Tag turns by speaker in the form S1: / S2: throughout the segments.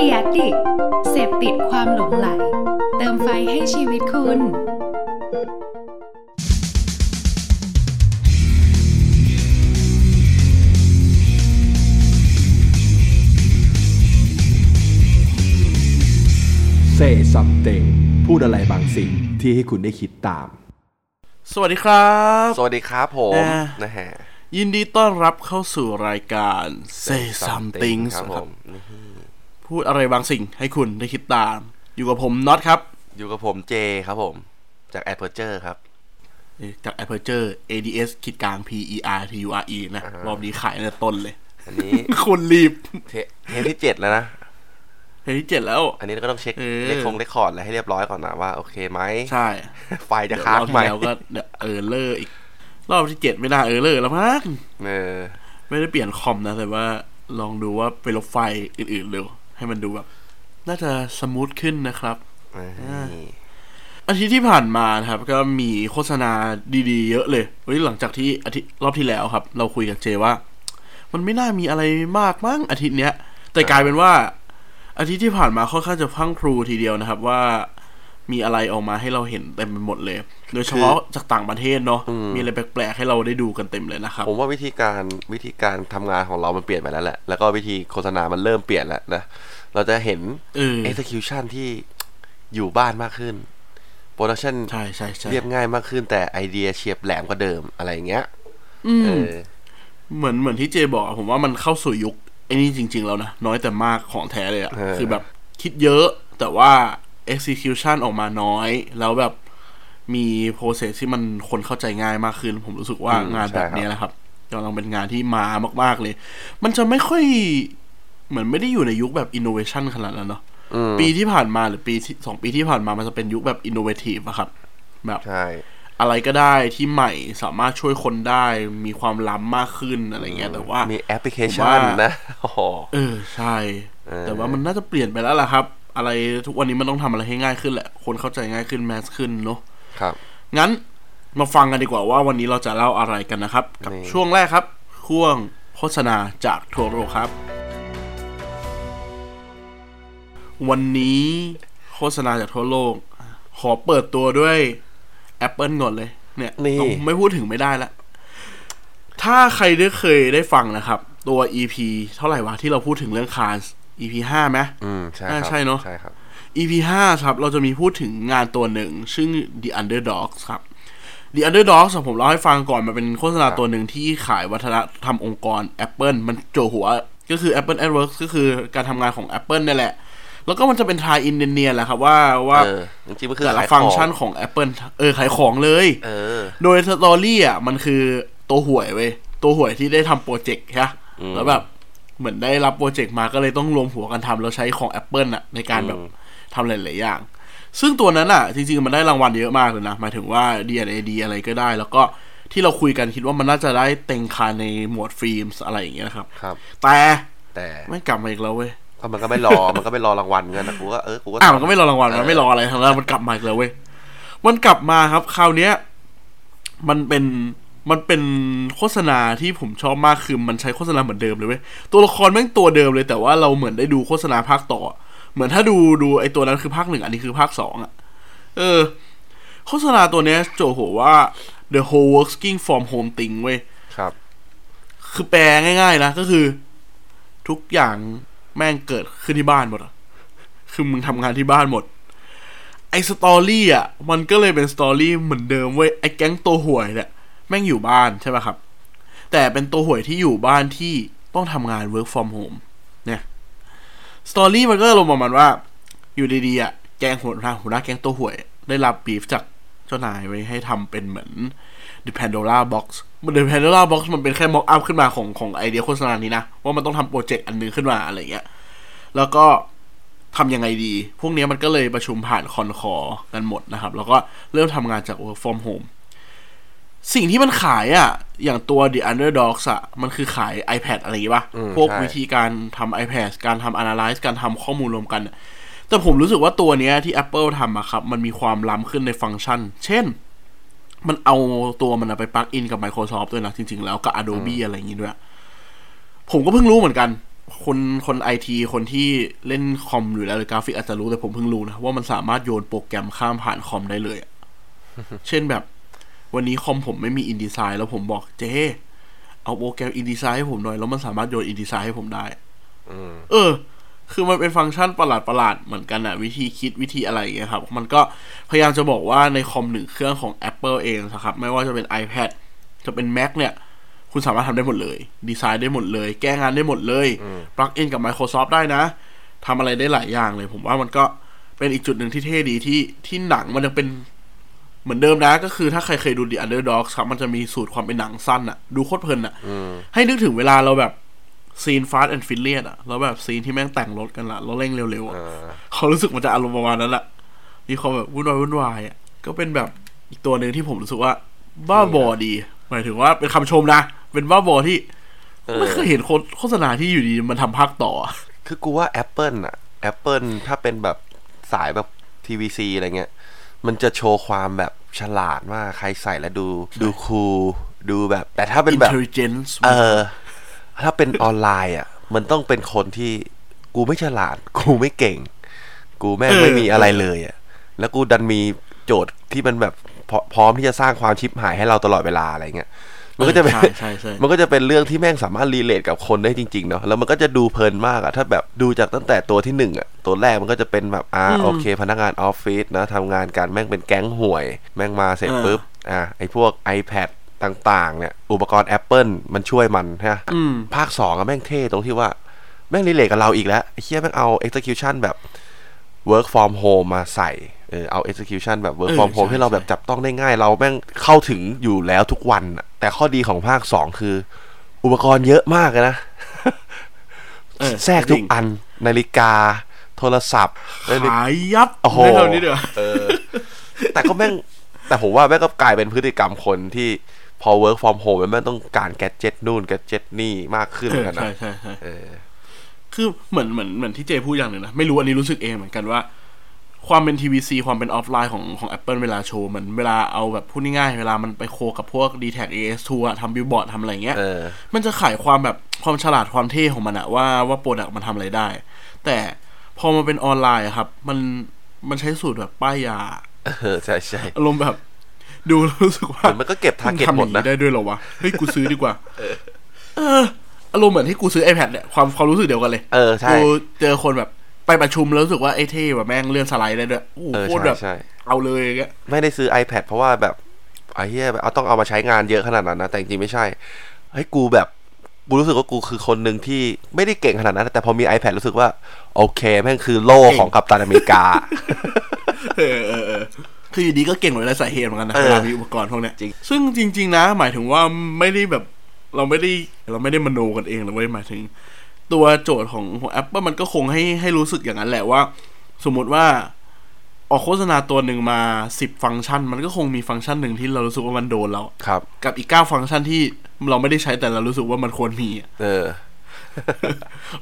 S1: เดียดิกเสพติดความหลงไหล เติมไฟให้ชีวิตคุณ
S2: เซซัมเตพูดอะไรบางสิ่งที่ให้คุณได้คิดตาม
S3: สวัสดีครับ
S4: สวัสดีครับผม
S3: อ่า
S4: นะฮะ
S3: ยินดีต้อนรับเข้าสู่รายการ Say Something
S4: ครับ
S3: ค
S4: ผ
S3: รับ
S4: มนี่
S3: พูดอะไรบางสิ่งให้คุณได้คิดตาม อยู่กับผมน็อตครับ
S4: อยู่กับผมเจครับผม จาก a p p e r t u r e ครับ
S3: เอ่อจาก Aperture ADS คิดกลาง P E R T U R E นะ
S4: อ่ารร
S3: อบนี้ขายในต้นเลย
S4: อันนี้
S3: คุณรีบ
S4: เทเทปที่เจ็ดแล้วนะ
S3: เฮ้ยที่เจ็ดแล้ว
S4: อันนี้เราก็ต้องเช็ค
S3: เออ
S4: เลขคงเลขคอร์ดอะไรให้เรียบร้อยก่อนนะว่าโอเคไหม
S3: ใช่
S4: ไฟจะ
S3: เดี๋ยว
S4: ค้าง
S3: รอบ
S4: ไหม
S3: ที่แล้วก็เดี๋ยวเออเลอร์อีกรอบที่เจ็ดไม่น่า error แล้วมั้ง
S4: เออ
S3: ไม่ได้เปลี่ยนคอมนะแต่ว่าลองดูว่าไปลบไฟล์อื่นๆเร็ว ให้มันดูแบบ น่าจะ smooth ขึ้นนะครับ
S4: นี่
S3: อาทิตย์ที่ผ่านมานะครับ ก็มีโฆษณาดีๆ เยอะเลยเฮ้ยหลังจากที่อาทิตย์รอบที่แล้วครับ เราคุยกับเจว่า มันไม่น่ามีอะไรมากมั้งอาทิตย์เนี้ย แต่กลายเป็นว่า อาทิตย์ที่ผ่านมาค่อนข้างจะพรั่งพรูทีเดียวนะครับว่า มีอะไรออกมาให้เราเห็นเต็มไปหมดเลย โดยเฉพาะจากต่างประเทศเนาะมีอะไรแปลกๆให้เราได้ดูกันเต็มเลยนะครับ
S4: ผมว่าวิธีการวิธีการทำงานของเรามันเปลี่ยนไปแล้วแหละ แล้วก็วิธีโฆษณามันเริ่มเปลี่ยนแล้วนะ เราจะเห็น
S3: เออ
S4: execution ที่อยู่บ้านมากขึ้น production
S3: ใช่ใช่ใช่
S4: เรียบง่ายมากขึ้น แต่ไอเดียเฉียบแหลมกว่าเดิมอะไรอย่างเงี้ย
S3: อืม
S4: เออ
S3: เหมือนเหมือนที่เจบอกอะผมว่ามันเข้าสู่ยุคไอ้นี่จริง ๆ แล้วนะ น้อยแต่มากของแท้เลยอะ
S4: เออ
S3: คือแบบคิดเยอะแต่ว่า execution ออกมาน้อย แล้วแบบมี process ที่มันคนเข้าใจง่ายมากขึ้น ผมรู้สึกว่า
S4: อืม
S3: งานแบบ
S4: ใช่ครับ
S3: เนี้ยนะครับกำลังเป็นงานที่มามาก ๆเลย มันจะไม่ค่อยเหมือนไม่ได้อยู่ในยุคแบบ innovation ขนาดนั้นเนาะ
S4: อืม
S3: ปีที่ผ่านมาหรือปีที่สองปีที่ผ่านมามันจะเป็นยุคแบบ innovative อะครับ แบบ
S4: ใช่
S3: อะไรก็ได้ที่ใหม่สามารถช่วยคนได้มีความล้ำมากขึ้นอะไรเงี้ยแต่ว่า
S4: มีแอปพลิเค
S3: ผม
S4: ชั
S3: ว่า
S4: นนะโอ้โห
S3: เออใช่
S4: เออ
S3: แต่ว่ามันน่าจะเปลี่ยนไปแล้วล่ะครับ อะไรทุกวันนี้มันต้องทำอะไรให้ง่ายขึ้นแหละ คนเข้าใจง่ายขึ้นแมสขึ้นเนาะ
S4: ครับ
S3: งั้นมาฟังกันดีกว่าว่าวันนี้เราจะเล่าอะไรกันนะครับ กับ
S4: นี่
S3: ช่วงแรกครับช่วงโฆษณาจากทั่วโลกครับ วันนี้โฆษณาจากทั่วโลก ขอเปิดตัวด้วย Apple ก่อนเลย เนี่ย
S4: นี่
S3: ต้องไม่พูดถึงไม่ได้ละถ้าใครได้เคยได้ฟังนะครับ ตัว EP เท่าไหร่วะที่เราพูดถึงเรื่อง Cars EP ห้าไหม
S4: อืมใช่
S3: อ่า
S4: ครับ
S3: ใช่เนอะ
S4: ใช่ครับ
S3: EP ห้าครับ เราจะมีพูดถึงงานตัวหนึ่งซึ่ง The Underdogs ครับ The Underdogs อะผมเล่าให้ฟังก่อน มันเป็นโฆษณาตัวหนึ่งที่ขายวัฒนธรรมองค์กร Apple มันโจหัว ก็คือ Apple at Work ก็คือการทำงานของ Apple นั่นแหละ แล้วก็มันจะเป็นทายอินเนียนๆแหละครับว่าว่า
S4: เออจริงๆมันคือ
S3: แต่ละ
S4: ขาย
S3: ฟังก์ชัน
S4: ขอ
S3: ของ Apple เออขายของเลย
S4: เออ
S3: โดย story อะมันคือตัวห่วยเว้ยตัวห่วยที่ได้ทำโปรเจกต์ใช่ปะ
S4: อืม
S3: แล้วแบบ เหมือนได้รับโปรเจกต์มาก็เลยต้องรวมหัวกันทำแล้วใช้ของ Apple อะในการแบบ
S4: อืม
S3: ทำหลายๆอย่าง ซึ่งตัวนั้นอะจริงๆ มันได้รางวัลเยอะมากเลยนะหมายถึงว่า D&AD อะไรก็ได้ แล้วก็ที่เราคุยกันคิดว่ามันน่าจะได้เต็ง Cannes ในหมวดฟิล์มอะไรอย่างเงี้ยนะครับ
S4: ครับ
S3: แต่
S4: แต่
S3: แม่งกลับมาอีกแล้วเว้ย
S4: ก็มันก็ไม่รอ มันก็ไม่รอรางวัลกันนะกูก็เออกูก็
S3: อะมันก็ไม่รอรางวัลมันไม่รออะไรทั้งนั้นมันกลับมาอีกแล้วเว้ยมันกลับมาครับ คราวเนี้ย มันเป็น มันเป็นโฆษณาที่ผมชอบมากคือมันใช้โฆษณาเหมือนเดิมเลยเว้ยตัวละครแม่งตัวเดิมเลย แต่ว่าเราเหมือนได้ดูโฆษณาภาคต่อ เหมือนถ้าดูดูไอตัวนั้นคือภาคหนึ่งอันนี้คือภาคสองอะ เออ โฆษณาตัวเนี้ยโจโหว่า the whole working from home thing เว้ย
S4: ครับ
S3: คือแปลง่าย ๆ นะก็คือ ทุกอย่างแม่งเกิดขึ้นที่บ้านหมดอะคือมึงทำงานที่บ้านหมดไอ้ story อะ มันก็เลยเป็น story เหมือนเดิมเว้ยไอ้แก๊งตัวห่วยเนี่ย แม่งอยู่บ้านใช่ป่ะครับ แต่เป็นตัวห่วยที่อยู่บ้านที่ต้องทำงาน work from home เนี่ย story มันก็ลงประมาณว่า อยู่ดีๆอะแก๊งหัวหน้าหัวหน้าแก๊งตัวห่วย ได้รับบีฟจากเจ้านายไว้ให้ทำเป็นเหมือน The Pandora Box The Pandora Box มันเป็นแค่ mock up ขึ้นมาของของไอเดียโฆษณานี้นะ ว่ามันต้องทำโปรเจกต์อันนึงขึ้นมาอะไรเงี้ย แล้วก็ทำยังไงดี พวกนี้มันก็เลยประชุมผ่านคอนคอกันหมดนะครับ แล้วก็เริ่มทำงานจาก work from home สิ่งที่มันขายอะ่ะ อย่างตัว The Underdogs อะ่ะ มันคือขาย iPad อะไรอย่างงี้ป่ะ
S4: อืม
S3: พวก
S4: ใช่
S3: วิธีการทำ iPad การทำ analyze การทำข้อมูลรวมกันอะแต่ผมรู้สึกว่าตัวเนี้ยที่ Apple ทำอะครับ มันมีความล้ำขึ้นในฟังก์ชัน เช่น มันเอาตัวมันอะไปปลักอินกับ Microsoft ด้วยนะ จริง ๆ แล้วกับ Adobe อะไรอย่างงี้ด้วย ผมก็เพิ่งรู้เหมือนกัน คนคนไอทีคนที่เล่นคอมอยู่แล้วหรือกราฟิกอาจจะรู้แต่ผมเพิ่งรู้นะว่ามันสามารถโยนโปรแกรมข้ามผ่านคอมได้เลยอะเช่นแบบ วันนี้คอมผมไม่มี InDesign แล้วผมบอกเจเอาโปรแกรม InDesign ให้ผมหน่อย แล้วมันสามารถโยน InDesign ให้ผมได้
S4: อืม
S3: เออ คือมันเป็นฟังก์ชันประหลาดประหลาดๆเหมือนกันอะวิธีคิดวิธีอะไรอย่างเงี้ยครับ มันก็พยายามจะบอกว่าในคอมหนึ่งเครื่องของ Apple เองนะครับ ไม่ว่าจะเป็น iPad จะเป็น Mac เนี่ย คุณสามารถทำได้หมดเลย ดีไซน์ได้หมดเลย แก้งานได้หมดเลย plug in กับ Microsoft ได้นะทำอะไรได้หลายอย่างเลย ผมว่ามันก็เป็นอีกจุดหนึ่งที่เท่ดีที่ที่หนังมันยังเป็น เหมือนเดิมนะก็คือถ้าใครเคยดู The Underdogs ครับมันจะมีสูตรความเป็นหนังสั้นอะดูโคตรเพลินอะให้นึกถึงเวลาเราแบบ scene Fast and Furious อะแล้วแบบ scene ที่แม่งแต่งรถกันละแล้วเร่งเร็วๆอะ
S4: อ่า
S3: เขารู้สึกมันจะอารมณ์ประมาณนั้นแหละมีความแบบวุ่นวายวุ่นวายอะก็เป็นแบบอีกตัวหนึ่งที่ผมรู้สึกว่า บ้าบอดี หมายถึงว่าเป็นคำชมนะ เป็นบ้าบอที่
S4: เออ
S3: ไม่เคยเห็นโฆษโฆษณาที่อยู่ดีมันทำภาคต่ออะ
S4: คือกูว่า Apple อะ Apple ถ้าเป็นแบบสายแบบ TVC อะไรเงี้ย มันจะโชว์ความแบบฉลาดมากใครใส่แล้วดูดูคูลดูแบบ แต่ถ้าเป็นแบบ
S3: intelligence
S4: เออ ถ้าเป็นออนไลน์อะ มันต้องเป็นคนที่กูไม่ฉลาด กูไม่เก่ง กูแม่ง
S3: เออ
S4: ไม่มีอะไรเลยอะ แล้วกูดันมีโจทย์ที่มันแบบพร้อพร้อมที่จะสร้างความชิปหายให้เราตลอดเวลาอะไรเงี้ย มันก็จะเป็น
S3: ใช่ใช่ใช่
S4: มันก็จะเป็นเรื่องที่แม่งสามารถรีเลทกับคนได้จริงๆเนาะแล้วมันก็จะดูเพลินมากอะถ้าแบบดูจากตั้งแต่ตัวที่หนึ่งอะตัวแรกมันก็จะเป็นแบบอ่า
S3: อืม
S4: โอเค พนักงานออฟฟิศนะทำงานกันแม่งเป็นแก๊งห่วย แม่งมาเสร็จ
S3: เออ
S4: ปุ๊บอ่าไอพวก iPad ต่างๆ เนี่ย อุปกรณ์ Apple มันช่วยมันฮะ
S3: อืม
S4: ภาคสองอะแม่งเท่ตรงที่ว่า แม่งรีเลทกับเราอีกแล้วไอ้เฮียแม่งเอา execution แบบ work from home มาใส่ เออเอา execution แบบ work
S3: เออ
S4: from home
S3: ใช่
S4: ให้เราแบบ
S3: ใช่
S4: จับต้องได้ง่าย เราแม่งเข้าถึงอยู่แล้วทุกวันอะแต่ข้อดีของภาคสองคือ อุปกรณ์เยอะมากเลยนะ
S3: เออ
S4: แทรกทุ
S3: จ
S4: ก
S3: ง
S4: อันนาฬิกา โทรศัพท์นาฬิ
S3: ขายยับ
S4: โอ้โห
S3: ไม่เท่านี้เดียว
S4: เออแต่ก็แม่ง แต่ผมว่าแม่งก็กลายเป็นพฤติกรรมคนที่พอ work from home แม่งต้องการแกดเจ็ตนู่นแกดเจ็ตนี่มากขึ้น
S3: เอ
S4: เหมือ
S3: อน
S4: กัน
S3: ใช่
S4: นะ
S3: ใช่ใช่
S4: เออ
S3: คือเหมือนเหมือนเหมือนที่เจพูดอย่างหนึ่งนะ ไม่รู้อันนี้รู้สึกเองเหมือนกันว่า ความเป็น TVC ความเป็นออฟไลน์ของของ Apple เวลาโชว์มันเวลาเอาแบบพูดง่ายๆ เวลามันไปโคกับพวก d t แท AS2 อะทำบิลบอร์ดทำอะไรเงี้ย
S4: เออ
S3: มันจะขายความแบบความฉลาดความเท่ของมันอะว่าว่าโปรดักมันทำอะไรได้ แต่พอมาเป็นออนไลน์อะครับ มันมันใช้สูตรแบบป้ายยา
S4: เออใช่ใช่
S3: อารมณ์แบบ ดูแล้วรู้สึกว่า
S4: เหมือนมันก็เก็บ target
S3: งทำ
S4: หมด
S3: อย่าง
S4: นะ
S3: ได้ด้วยเหรอวะเฮ้ยกูซื้อดีกว่าเอออารมณ์เหมือนที่กูซื้อ iPad เนี่ยความความรู้สึกเดียวกันเลย
S4: เออใช่
S3: กูเจอคนแบบ ไปประชุมแล้วรู้สึกว่าไอ้เท่ว่ะแม่งเลื่อนสไลด์ได้ด้วย โอ้โห
S4: เออ
S3: โคตร
S4: ใช่
S3: แบบ
S4: ใช่
S3: เอาเลยอย่างเงี้ย
S4: ไม่ได้ซื้อ iPad เพราะว่าแบบไอ้เหี้ยแบบเอาต้องเอามาใช้งานเยอะขนาดนั้นนะ แต่จริงๆไม่ใช่เฮ้ยกูแบบกูรู้สึกว่ากูคือคนหนึ่งที่ไม่ได้เก่งขนาดนั้น แต่พอมี iPad รู้สึกว่า โอเคแม่งคือโล่ของกัปตันอเมริกา
S3: เออเออเออคืออยู่ดีก็เก่งหมดเลยสาเหตุเหมือนกันนะ
S4: เออ
S3: เวลามีอุปกรณ์พวกเนี้ย
S4: จริง
S3: ซึ่งจริง ๆ นะ หมายถึงว่าไม่ได้แบบเราไม่ได้เราไม่ได้มโนกันเองหรอกเว้ยหมายถึง ตัวโจทย์ของของ Apple มันก็คงให้ให้รู้สึกอย่างนั้นแหละว่า สมมุติว่าออกโฆษณาตัวหนึ่งมาสิบฟังก์ชัน มันก็คงมีฟังก์ชันหนึ่งที่เรารู้สึกว่ามันโดนเรา
S4: ครับ
S3: กับอีกเก้าฟังก์ชันที่เราไม่ได้ใช้แต่เรารู้สึกว่ามันควรมีอะ
S4: เออ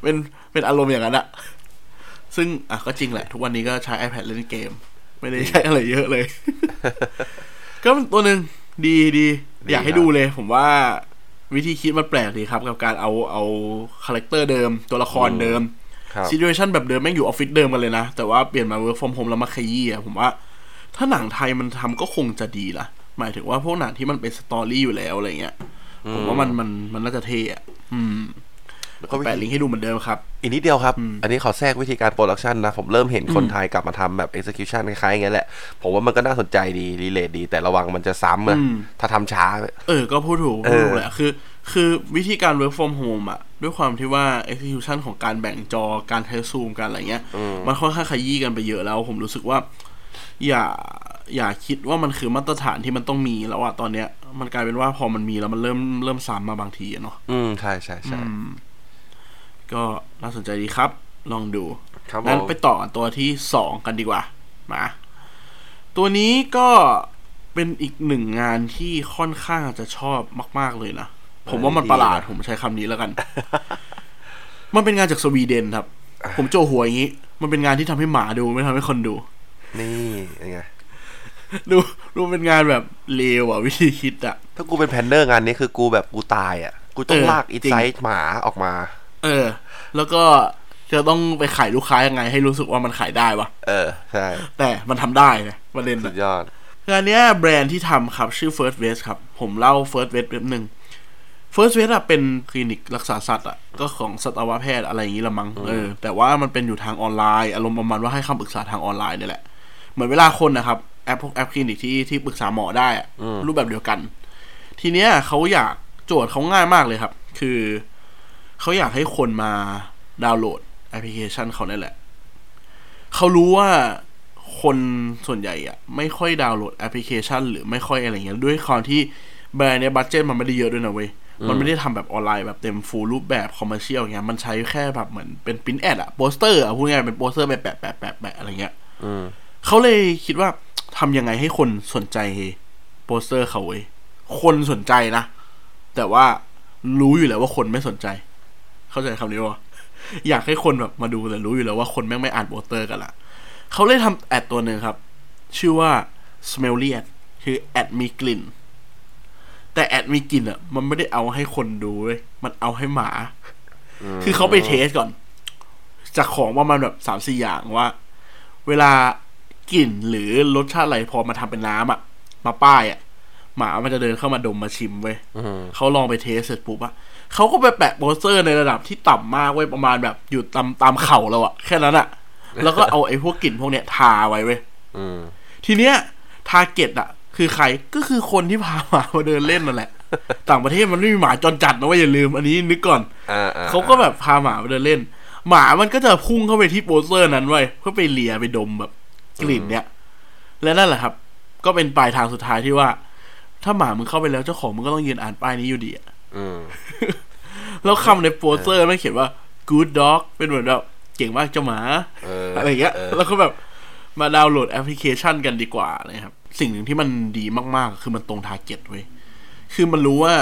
S3: เป็นเป็นอารมณ์อย่างนั้นอะซึ่งอะก็จริงแหละ ทุกวันนี้ก็ใช้ iPad เล่นเกม ไม่ได้ใช้อะไรเยอะเลย ก็เป็นตัวหนึ่งดีดี
S4: ดี
S3: อยากให้
S4: ครับ
S3: ดูเลย ผมว่า วิธีคิดมันแปลกดีครับ กับการเอาเอา character เดิม ตัวละครเดิม
S4: ครับ
S3: ซี t u เ t ชันแบบเดิมแม่งอยู่ออฟฟิศเดิมกันเลยนะ แต่ว่าเปลี่ยนมา work from home แล้วมาขยี้อะผมว่า ถ้าหนังไทยมันทำก็คงจะดีละหมายถึงว่าพวกหนังที่มันเป็น story อยู่แล้วอะไรเงี้ยผมว่ามันมันมันน่าจะเท่อะอืม
S4: แล้วก็วิธี
S3: แปะลิงก์ให้ดูเหมือนเดิมครับ
S4: อีกนิดเดียวครับ
S3: อืม
S4: อันนี้ขอแทรกวิธีการ production นะ ผมเริ่มเห็นคน
S3: อืม
S4: ไทยกลับมาทำแบบ execution คล้ายๆอย่างเงี้ยแหละ ผมว่ามันก็น่าสนใจดี รีเลทดี แต่ระวังมันจะซ้ำนะ
S3: อืม
S4: ถ้าทำช้า
S3: เออ ก็พูดถูก
S4: เอ
S3: พูด
S4: อ
S3: ถูกแหละ คือ คือวิธีการ work from home อะด้วยความที่ว่า execution ของการแบ่งจอ การใช้ซูมการอะไรเงี้ย มันค่อนข้างขยี้กันไปเยอะแล้ว ผมรู้สึกว่า อย่า อย่าคิดว่ามันคือมาตรฐานที่มันต้องมีแล้วอะตอนเนี้ย มันกลายเป็นว่าพอมันมีแล้วมันเริ่มเริ่มซ้ำมาบางทีอะเนาะ
S4: อืม ใช่ใช่ใช่
S3: ก็น่าสนใจดีครับ ลองดู
S4: ครับผ
S3: งั้น
S4: ม
S3: ไปต่อกันตัวที่สองกันดีกว่า มา ตัวนี้ก็เป็นอีกหนึ่งงานที่ค่อนข้างจะชอบมาก ๆเลยนะ ผมว่ามันประหลาด ผมใช้คำนี้แล้วกัน มันเป็นงานจากสวีเดนครับ ผมโจหัวอย่างนี้ มันเป็นงานที่ทำให้หมาดูไม่ทำให้คนดู
S4: นี่ยังไง
S3: ดูดูเป็นงานแบบเลวอะ วิธีคิดอะ
S4: ถ้ากูเป็นแพนเนอร์งานนี้คือกูแบบกูตายอะ กูต้อง
S3: เออ
S4: ลากอิน
S3: จริง
S4: ไซต์หมาออกมา
S3: เออ แล้วก็จะต้องไปขายลูกค้ายังไง ให้รู้สึกว่ามันขายได้วะ
S4: เออ ใช่
S3: แต่มันทำได้นะประเด็น
S4: สุ
S3: อะ
S4: ดยอด
S3: งานเนี้ยแบรนด์ที่ทำครับ ชื่อ First West ครับ ผมเล่า First West แป๊บหนึ่ง First West อะเป็นคลินิกรักษาสัตว์อะก็ของสัตวแพทย์อะไรอย่างนี้ละมั้งเออแต่ว่ามันเป็นอยู่ทางออนไลน์ อารมณ์ประมาณว่าให้คำปรึกษาทางออนไลน์นี่แหละ เหมือนเวลาคนนะครับ แอปพวกแอปคลินิกที่ที่ปรึกษาหมอได้อะรูปแบบเดียวกัน ทีเนี้ยเขาอยากโจทย์เขาง่ายมากเลยครับ คือ เขาอยากให้คนมาดาวน์โหลดแอปพลิเคชันเขาเนี่ยแหละ เขารู้ว่าคนส่วนใหญ่อะไม่ค่อยดาวน์โหลดแอปพลิเคชัน หรือไม่ค่อยอะไรเงี้ยด้วยความที่แบรนด์เนี่ย budget มันไม่ได้เยอะด้วยนะเว้ยมันไม่ได้ทำแบบออนไลน์แบบเต็ม full รูปแบบ commercial เงี้ยมันใช้แค่แบบเหมือนเป็น print ad อะโปสเตอร์อะพูดง่ายเป็นโปสเตอร์แบบแปะแปะแปะแปะอะไรเงี้ย
S4: อืม
S3: เขาเลยคิดว่าทำยังไงให้คนสนใจโปสเตอร์เขาเว้ยคนสนใจนะ แต่ว่ารู้อยู่แล้วว่าคนไม่สนใจ เข้าใจคำนี้ปะอยากให้คนแบบมาดูแต่รู้อยู่แล้วว่าคนแม่งไม่อ่านโปสเตอร์กันละเขาเลยทำ ad ตัวหนึ่งครับ ชื่อว่า smelly ad คือ ad มีกลิ่น แต่ ad มีกลิ่นอะ มันไม่ได้เอาให้คนดูเว้ยมันเอาให้หมา คือเขาไป test ก่อน จากของประมาณแบบสามสี่อย่างว่า เวลากลิ่นหรือรสชาติอะไรพอมาทำเป็นน้ำอะ มาป้ายอะ หมามันจะเดินเข้ามาดมมาชิมเว้ย
S4: อืม
S3: เขาลองไป test เสร็จปุ๊บอะ เขาก็ไปแปะโปสเตอร์ในระดับที่ต่ำมากเว้ยประมาณแบบอยู่ตามตามเข่าเราอะแค่นั้นอะแล้วก็เอาไอ้พวกกลิ่นพวกเนี้ยทาไว้เว้ย
S4: อืม
S3: ทีเนี้ย target อะคือใครก็คือคนที่พาหมามาเดินเล่นนั่นแหละ ต่างประเทศมันไม่มีหมาจรจัดนะเว้ยอย่าลืม อันนี้นึกก่อน
S4: อ่าอ่า
S3: เขาก็แบบพาหมามาเดินเล่น หมามันก็จะพุ่งเข้าไปที่โปสเตอร์นั้นเว้ยเพื่อไปเลียไปดมแบบกลิ่นเนี้ยและนั่นแหละครับ ก็เป็นปลายทางสุดท้ายที่ว่า ถ้าหมามึงเข้าไปแล้วเจ้าของมึงก็ต้องยืนอ่านป้ายนี้อยู่ดีอะ
S4: อืม
S3: แล้วคำในโปสเตอร์มันเขียนว่า good dog เป็นเหมือนแบบเก่งมากเจ้าหมา
S4: เออ
S3: อะไรอย่างเงี้ย
S4: เออ
S3: แล้วก็แบบมาดาวน์โหลดแอปพลิเคชันกันดีกว่านะครับ สิ่งหนึ่งที่มันดีมากๆ คือมันตรง target เว้ย คือมันรู้ว่า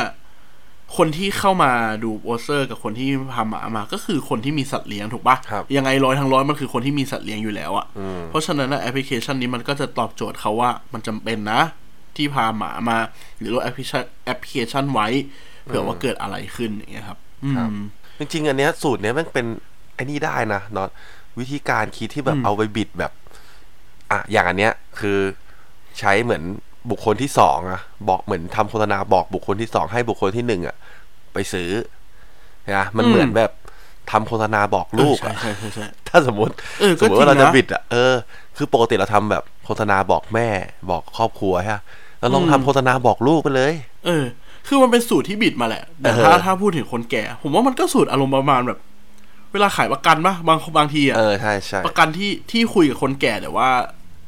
S3: คนที่เข้ามาดูโปสเตอร์ กับคนที่พาหมามา ก็คือคนที่มีสัตว์เลี้ยงถูกปะ
S4: ครับ
S3: ยังไงร้อยทั้งร้อยมันคือคนที่มีสัตว์เลี้ยงอยู่แล้วอะ
S4: อืม
S3: เพราะฉะนั้นน่ะแอปพลิเคชันนี้มันก็จะตอบโจทย์เขาว่ามันจำเป็นนะ ที่พาหมามา หรือโหลดแอปพลิเคชันแอปพลิเคชันไว้ เผื่อว่าเกิดอะไรขึ้นอย่างเงี้ยครับอืม
S4: จริงๆ อันเนี้ยสูตรเนี้ยมันเป็นไอ้นี่ได้นะเนาะวิธีการคิดที่แบบ
S3: อืม
S4: เอาไปบิดแบบ อะอย่างอันเนี้ยคือใช้เหมือนบุคคลที่สองอะบอกเหมือนทำโฆษณาบอกบุคคลที่สองให้บุคคลที่หนึ่งอะไปซื้อนะมันเหมือนแบบทำโฆษณาบอกลูก
S3: ใช่
S4: อะ
S3: ใช่ใช่ใช่
S4: ถ้าสมมติ
S3: เออ
S4: สมมติว่า
S3: ก็จริ
S4: เรา
S3: งนะ
S4: จะบิดอะเออ คือปกติเราทำแบบโฆษณาบอกแม่ บอกครอบครัวใช่ปะแล้วลอง
S3: อืม
S4: ทำโฆษณาบอกลูกไปเลย
S3: เออ คือมันเป็นสูตรที่บิดมาแหละ แต่ถ้า
S4: เออ
S3: ถ้าพูดถึงคนแก่ ผมว่ามันก็สูตรอารมณ์ประมาณแบบ เวลาขายประกันปะบางบางทีอะ
S4: เออใช่ใช่
S3: ประกันที่ที่คุยกับคนแก่แต่ว่า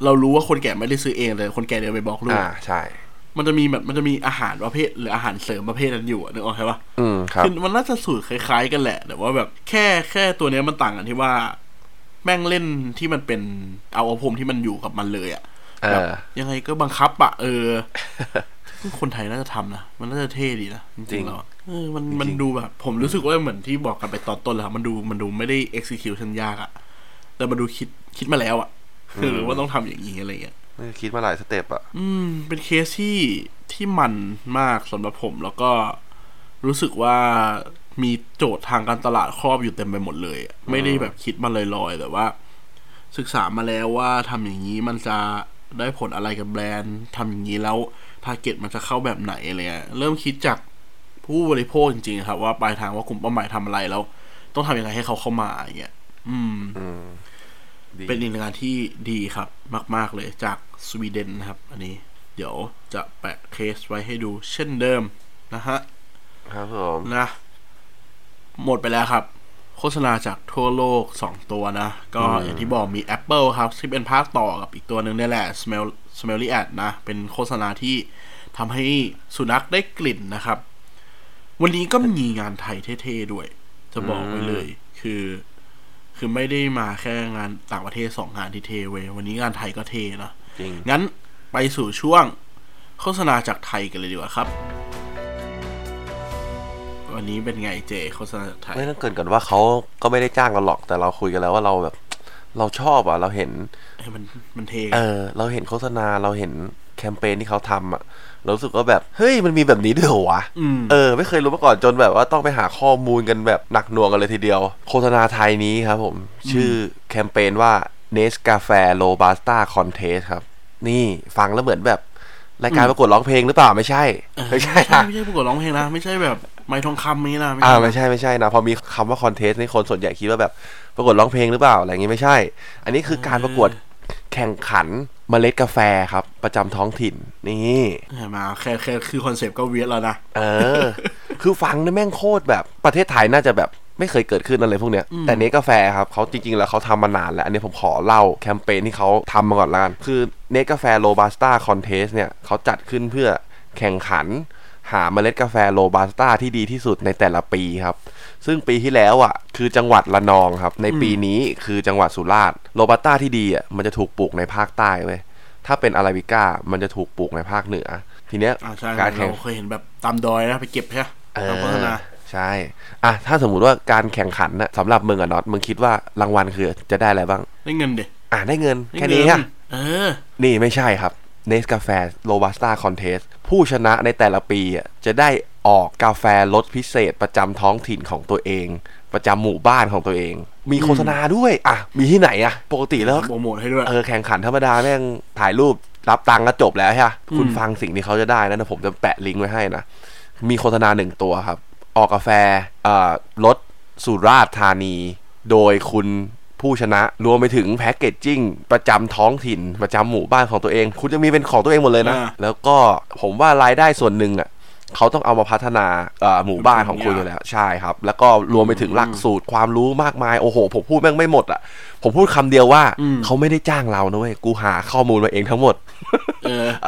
S3: เรารู้ว่าคนแก่ไม่ได้ซื้อเองแต่คนแก่เดินไปบอกลูก
S4: อ่าใช่
S3: มันจะมีแบบมันจะมีอาหารประเภท หรืออาหารเสริมประเภทนั้นอยู่อะนึกออกใช่ปะ
S4: อืมครับ
S3: คือมันน่าจะสูตรคล้าย ๆ กันแหละ แต่ว่าแบบแค่แค่ตัวเนี้ยมันต่างกันที่ว่า แม่งเล่นที่มันเป็นเอาอาพรมที่มันอยู่กับมันเลยอะ
S4: เอ
S3: แบบ
S4: อ
S3: ยังไงก็บังคับอะเออ คนไทยน่าจะทำนะ มันน่าจะเท่ดีนะจ
S4: จริ
S3: ริง
S4: ง
S3: ๆแล้วอะเออมัน
S4: จริง
S3: มันดูแบบ ผมรู้สึกว่าเหมือนที่บอกกันไปตอนต้นแล้วครับมันดูมันดูไม่ได้ execution ยากอะแต่มันดูคิดคิดมาแล้วอะคือว่าต้องทำอย่างนี้อะไรเงี้ย
S4: คิดมาหลาย step อะ
S3: อืม เป็นเคสที่ที่มันมากสำหรับผมแล้วก็รู้สึกว่ามีโจทย์ทางการตลาดครอบอยู่เต็มไปหมดเลยอะไม่ได้แบบคิดมาลอยๆแต่ว่า ศึกษามาแล้วว่าทำอย่างนี้มันจะได้ผลอะไรกับแบรนด์ทำอย่างนี้แล้ว target มันจะเข้าแบบไหนอะไรเงี้ยเริ่มคิดจากผู้บริโภคจริงๆครับ ว่าปลายทางว่ากลุ่มเป้าหมายทำอะไรแล้ว ต้องทำยังไงให้เขาเข้ามาอย่างเงี้ยอืม
S4: อืมดี
S3: เป็นอีกหนึ่งงานที่ดีครับ มาก ๆ เลยจากสวีเดนนะครับ อันนี้ เดี๋ยวจะแปะเคสไว้ให้ดูเช่นเดิมนะฮะ
S4: ครับผม
S3: นะ หมดไปแล้วครับ โฆษณาจากทั่วโลก 2 ตัวนะ ก็อย่างที่บอกมี Apple ครับที่เป็นภาคต่อกับอีกตัวหนึ่งนี่แหละ Smell Smelly Ad นะ เป็นโฆษณาที่ทำให้สุนัขได้กลิ่นนะครับ วันนี้ก็มีงานไทยเท่ๆด้วย จะบอกไว้เลย คือ คือไม่ได้มาแค่งานต่างประเทศสองงานที่เทเว้ยวันนี้งานไทยก็เทนะ
S4: จริง
S3: งั้นไปสู่ช่วงโฆษณาจากไทยกันเลยดีกว่าครับ วันนี้เป็นไงเจโฆษณาจากไทย
S4: ไม่ต้องเกรินก่อนว่าเขาก็ไม่ได้จ้างเราหรอกแต่เราคุยกันแล้วว่าเราแบบ เราชอบอะ เราเห็น
S3: เอ้ยมันมันเท
S4: เออ เราเห็นโฆษณาเราเห็นแคมเปญที่เขาทำอะเรารู้สึกว่าแบบเฮ้ยมันมีแบบนี้ด้วยเหรอวะ
S3: อืม
S4: เออ ไม่เคยรู้มาก่อนจนแบบว่าต้องไปหาข้อมูลกันแบบหนักหน่วงกันเลยทีเดียว โฆษณาไทยนี้ครับผม ชื่อแคมเปญว่า n e s c a f e Robusta Contest ครับ นี่ฟังแล้วเหมือนแบบ รายการประกวดร้องเพลงหรือเปล่าไม่ใช่ไม่ใช่
S3: ไม่ใช่
S4: นะ
S3: ไม่ใช่ประกวดร้องเพลงนะไม่ใช่แบบไม้ทองคำนี้นะ
S4: อ่าไม่ใช่ไม่ใช่นะพอมีคำว่าคอนเทสต์นี่คนส่วนใหญ่คิดว่าแบบประกวดร้องเพลงหรือเปล่าอะไรอย่างงี้ไม่ใช่ อันนี้คือการประกวดแข่งขันเมล็ดกาแฟครับ ประจำท้องถิ่นนี่
S3: เห็นไหม แค่แค่คือ concept ก็ weird แล้วนะ
S4: เออ คือฟังเนี่ยแม่งโคตรแบบประเทศไทยน่าจะแบบ ไม่เคยเกิดขึ้นอะไรพวกเนี้ยแต่เนสกาแฟครับเขาจริงๆ แล้วเขาทำมานานแล้ว อันนี้ผมขอเล่าแคมเปญที่เขาทำมาก่อนละกัน คือเนสกาแฟโรบัสต้า contest เนี่ยเขาจัดขึ้นเพื่อแข่งขัน หาเมล็ดกาแฟโรบัสต้าที่ดีที่สุดในแต่ละปีครับ ซึ่งปีที่แล้วอะ คือจังหวัดระนองครับ ในปีนี้คือจังหวัดสุราษฎร์โรบัสต้าที่ดีอะมันจะถูกปลูกในภาคใต้เว้ยถ้าเป็นอาราบิก้ามันจะถูกปลูกในภาคเหนือ ทีเนี้ย
S3: อ่าใช่
S4: การแข่ง
S3: เราเคยเห็นแบบตามดอยนะไปเก็บใช่ไหม
S4: เอ
S3: ตามโฆษณา
S4: อ ใช่ อะ ถ้าสมมุติว่าการแข่งขันนะสำหรับมึงอะน็อต มึงคิดว่ารางวัลคือจะได้อะไรบ้าง
S3: ได้เงินเด็
S4: อะ ได้เงิน
S3: ได้
S4: แค่
S3: เงิ
S4: นี้ฮะ
S3: เออ
S4: นี่ไม่ใช่ครับเนสกาแฟโรบัสต้า contestผู้ชนะในแต่ละปีอะจะได้ออกกาแฟรสพิเศษประจำท้องถิ่นของตัวเอง ประจำหมู่บ้านของตัวเอง มีโฆษณาด้วย อะ มีที่ไหนอะ ปกติแล้ว
S3: โปรโมทให้ด้วย
S4: เออ แข่งขันธรรมดาแม่งถ่ายรูปรับตังค์ก็จบแล้วใช่ปะคุณฟังสิ่งที่เขาจะได้นะเดี๋ยวผมจะแปะลิงก์ไว้ให้นะมีโฆษณาหนึ่งตัวครับ ออกกาแฟเอ่อรสสุราษฎร์ธานี โดยคุณผู้ชนะ รวมไปถึงแพ็กเกจจิ้งประจำท้องถิ่น ประจำหมู่บ้านของตัวเอง คุณจะมีเป็นของตัวเองหมดเลยนะ
S3: อ่า
S4: แล้วก็ผมว่ารายได้ส่วนหนึ่งอะเขาต้องเอามาพัฒนาเอ่อหมู่บ้านของคุณอยู่แล้ว ใช่ครับ แล้วก็รวมไปถึงหลักสูตรความรู้มากมาย โอ้โห ผมพูดแม่งไม่หมดอะ ผมพูดคำเดียวว่า
S3: อืม
S4: เขาไม่ได้จ้างเรานะเว้ย กูหาข้อมูลมาเองทั้งหมด
S3: เออ
S4: เ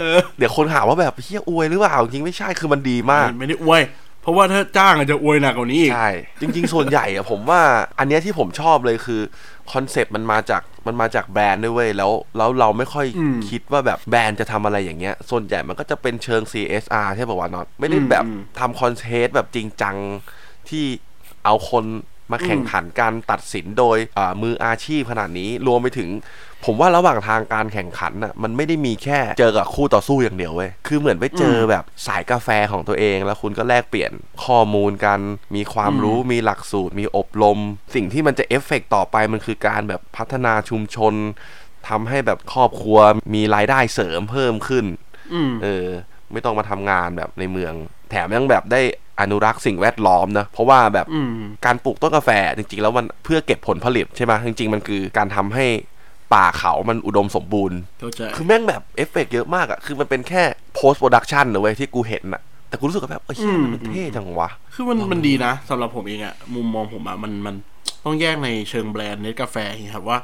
S4: ออเดี๋ยวคนหาว่าแบบเฮียอวยหรือเปล่าจริงไม่ใช่คือมันดีมาก
S3: ไม่ได้อวย เพราะว่าถ้าจ้างอาจจะอวยหนักกว่านี้อีก
S4: ใช่จริง ๆ ส่วนใหญ่อะผมว่า อันเนี้ยที่ผมชอบเลยคือ concept มันมาจากมันมาจากแบรนด์ด้วยเว้ยแล้วแล้วเราไม่ค่อย
S3: อืม
S4: คิดว่าแบบแบรนด์จะทำอะไรอย่างเงี้ย ส่วนใหญ่มันก็จะเป็นเชิง CSR ใช่ป่าวะน็อตไม่ได้
S3: อืม
S4: แบบ
S3: อืม
S4: ทำ content แบบจริงจังที่เอาคน มาแข่งขันการตัดสินโดยอ่ามืออาชีพขนาดนี้รวมไปถึง ผมว่าระหว่างทางการแข่งขันน่ะมันไม่ได้มีแค่เจอกับคู่ต่อสู้อย่างเดียวเว้ยคือเหมือนไปเจอแบบสายกาแฟของตัวเอง แล้วคุณก็แลกเปลี่ยนข้อมูลกันมีความรู้มีหลักสูตร มีอบรม สิ่งที่มันจะเอฟเฟกต์ต่อไปมันคือการแบบพัฒนาชุมชนทำให้แบบครอบครัวมีรายได้เสริมเพิ่มขึ้น
S3: อืม
S4: เออ ไม่ต้องมาทำงานแบบในเมือง แถมยังแบบได้ อนุรักษ์สิ่งแวดล้อมนะ เพราะว่าแบบ
S3: อืม
S4: การปลูกต้นกาแฟจริงๆ แล้วมันเพื่อเก็บผลผลิตใช่ไหมจริง ๆ มันคือการทำให้ป่าเขามันอุดมสมบูรณ์
S3: เข้าใจ
S4: คือแม่งแบบเอฟเฟกต์เยอะมากอะคือมันเป็นแค่ post production นะเว้ยที่กูเห็นอะแต่กูรู้สึกว่าแบบเอ้ยเหี้ย
S3: อืม
S4: มันเท่จังวะ
S3: คือมันมันดีนะสำหรับผมเองอะมุมมองผมอะมันมันต้องแยกในเชิงแบรนด์เนสกาแฟอย่างนี้ครับว่า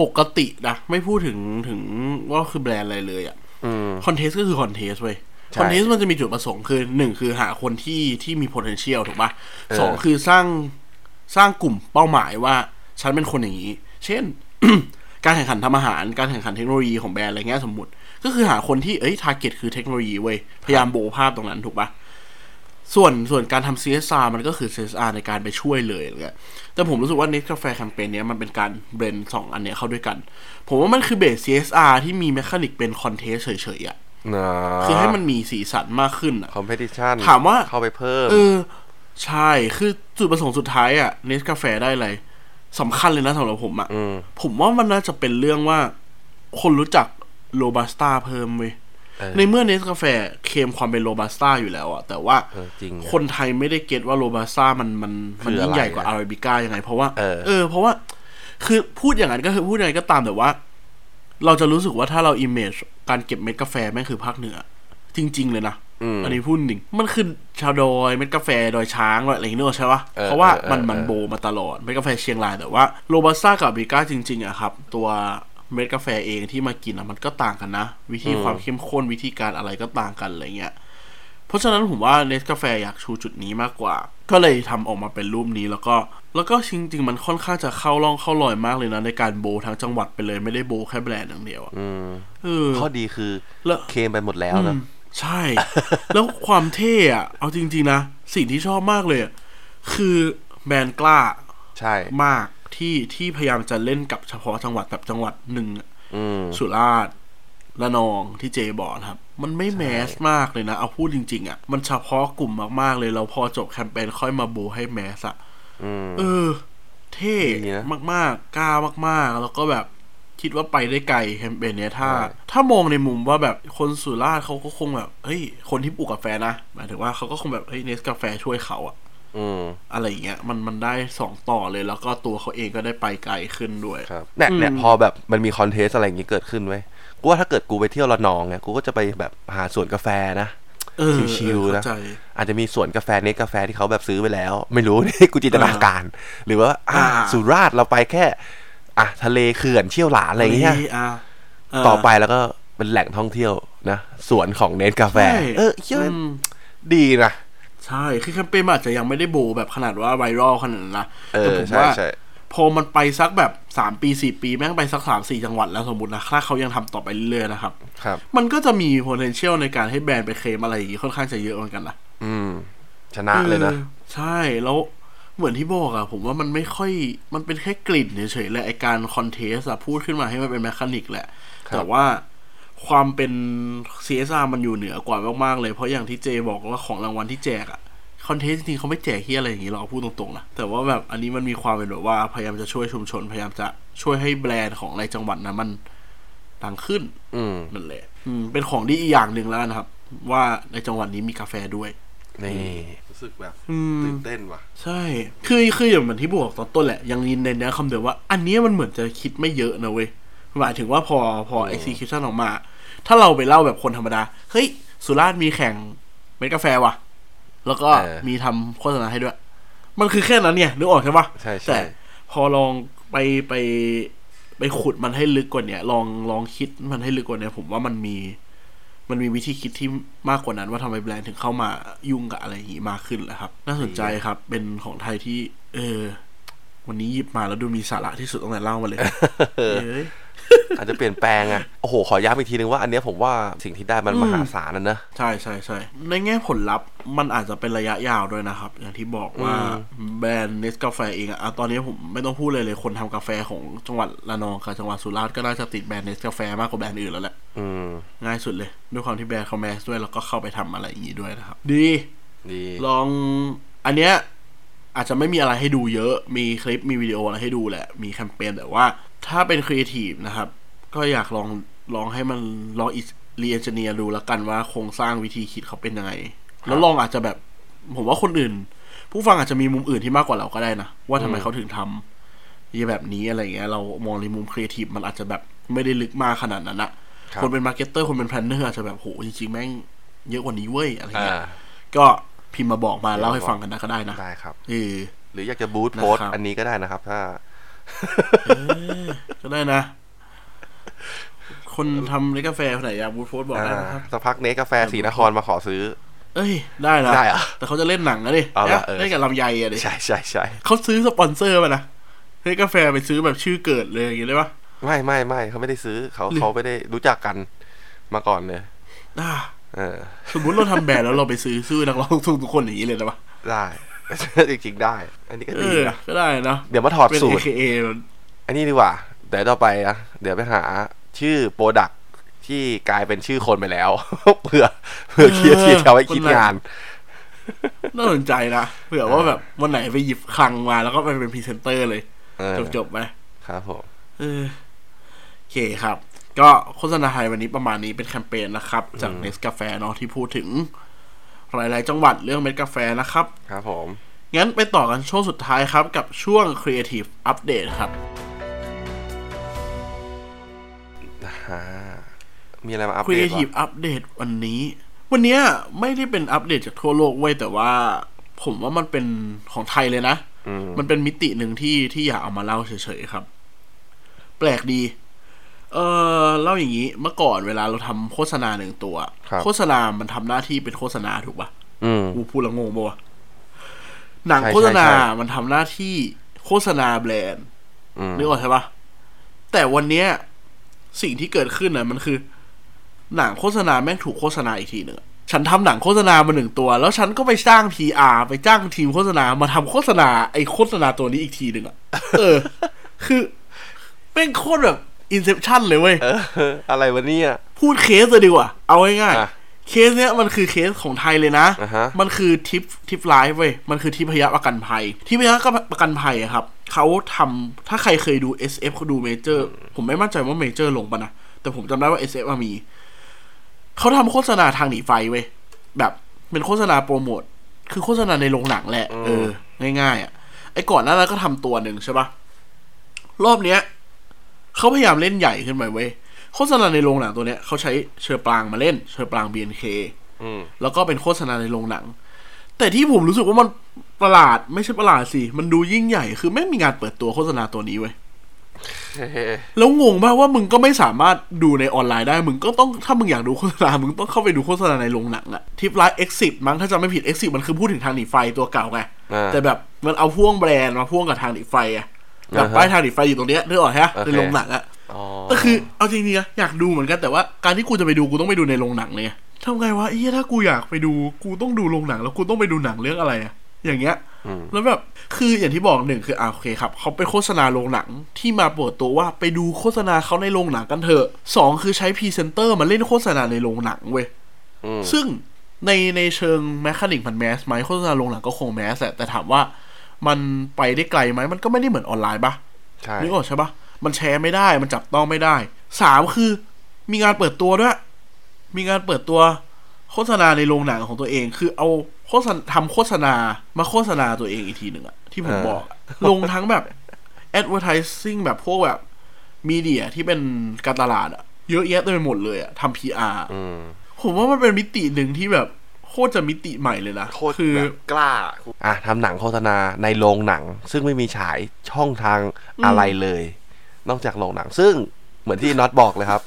S3: ปกตินะ ไม่พูดถึงถึงว่าคือแบรนด์อะไรเลยอะ
S4: อืม
S3: contest ก็คือ contest เว้ย
S4: ใช่
S3: contest มันจะมีจุดประสงค์คือหนึ่งคือหาคนที่ที่มี potential ถูกปะ
S4: เออ
S3: สองคือสร้างสร้างกลุ่มเป้าหมายว่าฉันเป็นคนอย่างนี้ เช่น การแข่งขันทำอาหาร การแข่งขันเทคโนโลยีของแบรนด์อะไรเงี้ยสมมติ ก็คือหาคนที่เอ้ย target คือเทคโนโลยีเว้ย พยายามโบภาพตรงนั้นถูกปะส่วนส่วนการทำ CSR มันก็คือ CSR ในการไปช่วยเลยอะไรเงี้ย แต่ผมรู้สึกว่าเน s กาแฟแคมเปญเนี้ยมันเป็นการ blend สองอันเนี้ยเข้าด้วยกัน ผมว่ามันคือเบส CSR ที่มี mechanic เป็น contest เฉยๆอะ
S4: นะ
S3: คือให้มันมีสีสันมากขึ้นอะ
S4: competition
S3: ถามว่า
S4: เข้าไปเพิ่ม
S3: เออ ใช่คือจุดประสงค์สุดท้ายอะเนสกาแฟได้อะไรสำคัญเลยนะสำหรับผมอะ
S4: อืม
S3: ผมว่ามันน่าจะเป็นเรื่องว่า คนรู้จักโรบัสต้าเพิ่มเว้ย
S4: เออ
S3: ในเมื่อเนสกาแฟเคลมความเป็นโรบัสต้าอยู่แล้วอะแต่ว่า
S4: เออจริง
S3: คนไทยไม่ได้ get ว่าโรบัสต้ามันมันมัน
S4: คืออะไร
S3: ยิ่งใหญ่กว่าอาราบิก้ายังไง เพราะว่า
S4: เออ
S3: เออเพราะว่า คือพูดอย่างนั้นก็คือพูดยังไงก็ตามแต่ว่า เราจะรู้สึกว่าถ้าเรา image การเก็บเม็ดกาแฟแม่งคือภาคเหนือ จริง ๆ เลยนะ
S4: อืม
S3: อันนี้พูดจริง มันคือชาวดอยเม็ดกาแฟดอยช้างอะไรอย่างเงี้ยใช่ปะ
S4: เออ
S3: เพราะว่า
S4: เออ
S3: มัน
S4: เออ
S3: มันโบมาตลอดเม็ดกาแฟเชียงรายแต่ว่าโรบัสต้ากับอาราบิก้าจริงๆอะครับ ตัวเม็ดกาแฟเองที่มากินอะมันก็ต่างกันนะ วิธีความเข้มข้นวิธีการอะไรก็ต่างกันอะไรเงี้ย เพราะฉะนั้นผมว่าเนสกาแฟอยากชูจุดนี้มากกว่า ก็เลยทำออกมาเป็นรูปนี้แล้วก็ แล้วก็จริงๆ มันค่อนข้างจะเข้าร่องเข้ารอยมากเลยนะ ในการโบทั้งจังหวัดไปเลยไม่ได้โบแค่แบรนด์อย่างเดียวอะ
S4: อืม
S3: เออ
S4: ข้อดีคือ
S3: แล้ว
S4: เคลมไปหมดแล้วนะ
S3: อืมใช่ แล้วความเท่อะเอาจริง ๆ นะ สิ่งที่ชอบมากเลยอะคือแบรนด์กล้า
S4: ใช่
S3: มากที่ที่พยายามจะเล่นกับเฉพาะจังหวัดแบบจังหวัดหนึ่งอะ
S4: อืม
S3: สุราษฎร์ ละนองที่เจบอกนะครับ มันไม่แมสมากเลยนะ เอาพูดจริง ๆอะ่ะ มันเฉพาะกลุ่มมากๆเลยแล้วพอจบแคมเปญค่อยมาโบให้แมสอะ
S4: อืม
S3: เออ เท่
S4: ดีนะ
S3: มากๆ กล้ามากๆ แล้วก็แบบคิดว่าไปได้ไกลแคมเปญเนี้ยถ้า
S4: ใช่
S3: ถ้ามองในมุมว่าแบบคนสุราษฎร์เขาก็คงแบบเฮ้ยคนที่ปลูกกาแฟนะหมายถึงว่าเขาก็คงแบบเฮ้ยเนสกาแฟช่วยเขาอะ
S4: อืม
S3: อะไรอย่างเงี้ยมันมันได้สองต่อเลยแล้วก็ตัวเขาเองก็ได้ไปไกลขึ้นด้วย
S4: ครับเนี่ยเนี่ย
S3: อืม
S4: พอแบบมันมี contest อะไรอย่างงี้เกิดขึ้นเว้ย กูว่าถ้าเกิดกูไปเที่ยวระนองเนี่ยกูก็จะไปแบบหาสวนกาแฟนะ
S3: เออ
S4: ชิวๆนะ
S3: เข้าใจ
S4: อาจจะมีสวนกาแฟเนสกาแฟที่เขาแบบซื้อไปแล้ว ไม่รู้นี่กูจินตนาการ หรือว่าอ่า
S3: อ่า
S4: สุราษฎร์เราไปแค่ อะทะเลเขื่อนเชี่ยวหลานอะไรอย่างเงี้ย
S3: ฮ้อะเต่
S4: อไปแล้วก็เป็นแหล่งท่องเที่ยวนะสวนของเนสกาแฟ
S3: ใช่
S4: เออเชื่อ
S3: ม
S4: ดีนะ
S3: ใช่ คือแคมเปญมันอาจจะยังไม่ได้โบแบบขนาดว่าไวรัลขนาดนั้นนะ
S4: เอ
S3: แต่
S4: อ
S3: ผม
S4: ใช่
S3: ว่า
S4: ใช่
S3: พอมันไปสักแบบสามปีสี่ปี แม่งไปสักสามสี่จังหวัดแล้วสมมตินะถ้าเขายังทำต่อไปเรื่อยๆนะครับ
S4: ครับ
S3: มันก็จะมี potential ในการให้แบรนด์ไปเคลมอะไรอย่างงี้ค่อนข้างจะเยอะเหมือนกันนะ
S4: อืม ชนะเลยนะ
S3: ออใช่แล้วเหมือนที่บอกอะผมว่ามันไม่ค่อยมันเป็นแค่กลิ่นเฉยๆแหละไอการ contest อะพูดขึ้นมาให้มันเป็น mechanic แหละ
S4: ครับ
S3: แต่ว่าความเป็น CSR มันอยู่เหนือกว่ามากๆเลย เพราะอย่างที่เจบอกว่าของรางวัลที่แจกอะ contest จริงๆเขาไม่แจกเหี้ยอะไรอย่างนี้หรอกพูดตรงๆนะแต่ว่าแบบอันนี้มันมีความเป็นแบบว่าพยายามจะช่วยชุมชน พยายามจะช่วยให้แบรนด์ของในจังหวัดนั้นมันดังขึ้น
S4: อืม
S3: นั่นแหละอืมเป็นของดีอีกอย่างหนึ่งแล้วนะครับ ว่าในจังหวัดนี้มีกาแฟด้วย
S4: นี่ รู้สึกแบบ
S3: อืม
S4: ตื่นเต้นว่ะ
S3: ใช่ คือ คืออย่างเหมือนที่บอกตอนต้นแหละ ยังยินในเนี้ยคำเดียวว่า อันเนี้ยมันเหมือนจะคิดไม่เยอะนะเว้ย หมายถึงว่าพอ พอ execution ออกมา ถ้าเราไปเล่าแบบคนธรรมดา เฮ้ย สุราษฎร์มีแข่งเม็ดกาแฟว่ะ แล้วก็
S4: เออ
S3: มีทำโฆษณาให้ด้วย มันคือแค่นั้นเนี่ยนึกออกใช่ปะ
S4: ใช่ใช่
S3: แต่พอลองไปไปไปขุดมันให้ลึกกว่าเนี้ยลองลองคิดมันให้ลึกกว่าเนี้ยผมว่ามันมี มันมีวิธีคิดที่มากกว่านั้น ว่าทำไมแบรนด์ถึงเข้ามายุ่งกับอะไรอย่างนี้มากขึ้นแหละครับ น่าสนใจครับเป็นของไทยที่ เออ วันนี้หยิบมาแล้วดูมีสาระที่สุดตั้งแต่เล่ามาเลยเอ้ย
S4: อาจจะเปลี่ยนแปลงอะโอ้โห ขอย้ำอีกทีนึงว่าอันเนี้ยผมว่าสิ่งที่ได้มัน
S3: อืม
S4: มหาศาลนะนะ
S3: ใช่ใช่ใช่ในแง่ผลลัพธ์มันอาจจะเป็นระยะยาวด้วยนะครับ อย่างที่บอกว่า
S4: อืม
S3: แบรนด์เนสกาแฟเองอะอะตอนนี้ผมไม่ต้องพูดเลยเลยคนทำกาแฟของจังหวัดระนองกับจังหวัดสุราษฎร์ก็น่าจะติดแบรนด์เนสกาแฟมากกว่าแบรนด์อื่นแล้วแหละ
S4: อืม
S3: ง่ายสุดเลย ด้วยความที่แบรนด์เขา mass ด้วยแล้วก็เข้าไปทำอะไรอย่างนี้ด้วยนะครับ ดี
S4: ดี
S3: ลองอันเนี้ย อาจจะไม่มีอะไรให้ดูเยอะ มีคลิป มีวิดีโออะไรให้ดูแหละ มีแคมเปญแต่ว่าถ้าเป็นครีเอทีฟนะครับ ก็อยากลองลองให้มันลอง re-engineer ดูแล้วกันว่าโครงสร้างวิธีคิดเขาเป็นยังไง แล้วลองอาจจะแบบ ผมว่าคนอื่น ผู้ฟังอาจจะมีมุมอื่นที่มากกว่าเราก็ได้นะ ว่าทำไมเขาถึงทำยี่แบบนี้อะไรเงี้ย เรามองในมุมครีเอทีฟมันอาจจะแบบไม่ได้ลึกมากขนาดนั้นอะ
S4: ครับ
S3: คนเป็น marketer คนเป็น planner อาจจะแบบโหจริงๆแม่งเยอะกว่านี้เว้ยอะไร
S4: อ่า
S3: เงี้ยก็ พิมพ์มาบอกมาเล่าให้ฟังกันนะก็ได้นะ
S4: ได้ครับ
S3: เออ
S4: หรืออยากจะ boost post
S3: นะครับ
S4: อันนี้ก็ได้นะครับ ถ้า
S3: ก็ได้นะ คนทำเนกาแฟคนไหนอยากบูธโพสต์บอก
S4: อ่า
S3: ได้นะครับ
S4: สักพักเนสกาแฟสีนครมาขอซื้อ
S3: เอ้ย ได้นะ
S4: ได้เหรอ
S3: แต่เขาจะเล่นหนังนะดิ
S4: เอาละ
S3: นะ
S4: เออ
S3: เล่นกับลำไยอะดิ
S4: ใช่ใช่ใช่
S3: เขาซื้อสปอนเซอร์มานะเฮ้ยกาแฟไปซื้อแบบชื่อเกิดเลยอย่างงี้ได้ปะ
S4: ไม่ไม่ไม่เขาไม่ได้ซื้อเขา
S3: หรือ
S4: เขาไม่ได้รู้จักกันมาก่อนเลย
S3: อ่า
S4: เออ
S3: สมมติเราทำแบรนด์แล้วเราไปซื้อซื้อนักร้องทุกทุกคนอย่างนี้เลยนะปะ
S4: ได้จริงๆได้ อันนี้ก็
S3: เอ
S4: ดี
S3: อ
S4: นะ
S3: ก็ได้นะ
S4: เดี๋ยวมาถอด
S3: เป็น
S4: สูตร
S3: AKA มัน
S4: อันนี้ดีกว่าเดี๋ยวต่อไปอะเดี๋ยวไปหาชื่อ product ที่กลายเป็นชื่อคนไปแล้วเผื่อเผื่อคิดที่เอาไว้คิดงาน
S3: น่าสนใจนะเผื่อว่าแบบวันไหนไปหยิบคลังมาแล้วก็ไปเป็นพรีเซนเตอร์เลย
S4: เออ
S3: จบๆไป
S4: ครับผม
S3: เออโอเคครับ ก็โฆษณาไทยวันนี้ประมาณนี้เป็นแคมเปญนะครับ จากเนสกาแฟเนาะที่พูดถึง หลาย ๆ จังหวัดเรื่องเม็ดกาแฟนะครับ
S4: ครับผม
S3: งั้นไปต่อกันช่วงสุดท้ายครับ กับช่วง Creative Update ครับ
S4: อ่ามีอะไรมาอัปเดตวะ
S3: Creative Update วันนี้ วันเนี้ยไม่ได้เป็นอัปเดตจากทั่วโลกเว้ยแต่ว่าผมว่ามันเป็นของไทยเลยนะ
S4: อืม
S3: มันเป็นมิติหนึ่งที่ที่อยากเอามาเล่าเฉย ๆ ครับ แปลกดี เออเล่าอย่างนี้เมื่อก่อนเวลาเราทำโฆษณาหนึ่งตัว
S4: ครับ
S3: โฆษณา มันทำหน้าที่เป็นโฆษณาถูกปะ
S4: อืม
S3: กูพูดและงงปะวะหนัง
S4: ใช่
S3: โฆษณา
S4: ใช่ใช่
S3: มันทำหน้าที่โฆษณาแบรนด์
S4: อืม
S3: นึกออกใช่ปะแต่วันเนี้ยสิ่งที่เกิดขึ้นน่ะมันคือ หนังโฆษณาแม่งถูกโฆษณาอีกทีหนึ่งอะฉันทำหนังโฆษณามาหนึ่งตัว แล้วฉันก็ไปจ้าง PR ไปจ้างทีมโฆษณามาทำโฆษณาไอ้โฆษณาตัวนี้อีกทีหนึ่งอะเออ คือแม่งโคตรแบบ Inception เลยเว้ย
S4: เอออะไรวะเนี่ย
S3: พูดเคสเลยดีกว่า เอาง่าย
S4: อะ
S3: ๆเคสเนี้ยมันคือเคสของไทยเลยนะ
S4: อ่าฮะ
S3: มันคือทิปทิปไลฟ์เว้ย มันคือทิพยประกันภัย ทิพยประกันภัยอะครับ เขาทำถ้าใครเคยดู SF เขาดูเมเจอร์ ผมไม่มั่นใจว่าเมเจอร์ลงปะนะ แต่ผมจำได้ว่า SF อะมี เขาทำโฆษณาทางหนีไฟเว้ย แบบเป็นโฆษณาโปรโมท คือโฆษณาในโรงหนังแหละ เออ ง่ายๆอะไอ้ก่อนหน้านั้นก็ทำตัวหนึ่งใช่ปะรอบเนี้ย เขาพยายามเล่นใหญ่ขึ้นไปเว้ยโฆษณาในโรงหนังตัวเนี้ยเขาใช้เชอร์ปรางมาเล่น เชอร์ปราง BNK
S4: อืม
S3: แล้วก็เป็นโฆษณาในโรงหนัง แต่ที่ผมรู้สึกว่ามันประหลาดไม่ใช่ประหลาดสิ มันดูยิ่งใหญ่คือแม่งมีงานเปิดตัวโฆษณาตัวนี้เว้ยแล้วงงมากว่ามึงก็ไม่สามารถดูในออนไลน์ได้ มึงก็ต้องถ้ามึงอยากดูโฆษณา มึงต้องเข้าไปดูโฆษณาในโรงหนังอะทิปไลฟ์ exit มั้งถ้าจำไม่ผิดเอ็กซิมันคือพูดถึงทางหนีไฟตัวเก่าไง
S4: อ่า
S3: แต่แบบมันเอาพ่วงแบรนด์มาพ่วงกับทางหนีไฟอะ แบบ
S4: อ่าฮะ
S3: ป้ายทางหนีไฟอยู่ตรงเนี้ยนึกออกฮะ
S4: โอเค
S3: ในโรงหนังอะ
S4: อ๋อ
S3: ก็คือเอาจริงๆนะอยากดูเหมือนกันแต่ว่าการที่กูจะไปดูกูต้องไปดูในโรงหนังเลยทำไงวะไอ้เหี้ยถ้ากูอยากไปดูกูต้องดูโรงหนัง แล้วกูต้องไปดูหนังเรื่องอะไรอะอย่างเงี้ย
S4: อืม
S3: แล้วแบบคืออย่างที่บอกหนึ่งคืออ่าโอเคครับเขาไปโฆษณาโรงหนังที่มาเปิดตัวว่าไปดูโฆษณาเขาในโรงหนังกันเถอะสองคือใช้พรีเซนเตอร์มาเล่นโฆษณาในโรงหนังเว้ย
S4: อืม
S3: ซึ่งในในเชิงแมคคานิกมันแมสไหมโฆษณาโรงหนังก็คงแมสแหละแต่ถามว่า มันไปได้ไกลไหมมันก็ไม่ได้เหมือนออนไลน์ปะ
S4: ใช่
S3: นึกออกใช่ปะมันแชร์ไม่ได้มันจับต้องไม่ได้สามคือ มีงานเปิดตัวด้วย มีงานเปิดตัวโฆษณาในโรงหนังของตัวเอง คือเอาโฆษณาทำโฆษณามาโฆษณาตัวเองอีกทีหนึ่งอะที่ผมบอกอะลงทั้งแบบ advertising แบบพวกแบบมีเดียที่เป็นการตลาดอะเยอะแยะเต็มไปหมดเลยอะทำ PR
S4: อืม
S3: ผมว่ามันเป็นมิติหนึ่งที่แบบ โคตรจะมิติใหม่เลยนะ
S4: โคตร
S3: คือ
S4: แบบกล้าอะทำหนังโฆษณาในโรงหนัง ซึ่งไม่มีฉายช่องทางอะไรเลย นอกจากโรงหนัง ซึ่งเหมือนที่น็อตบอกเลยครับ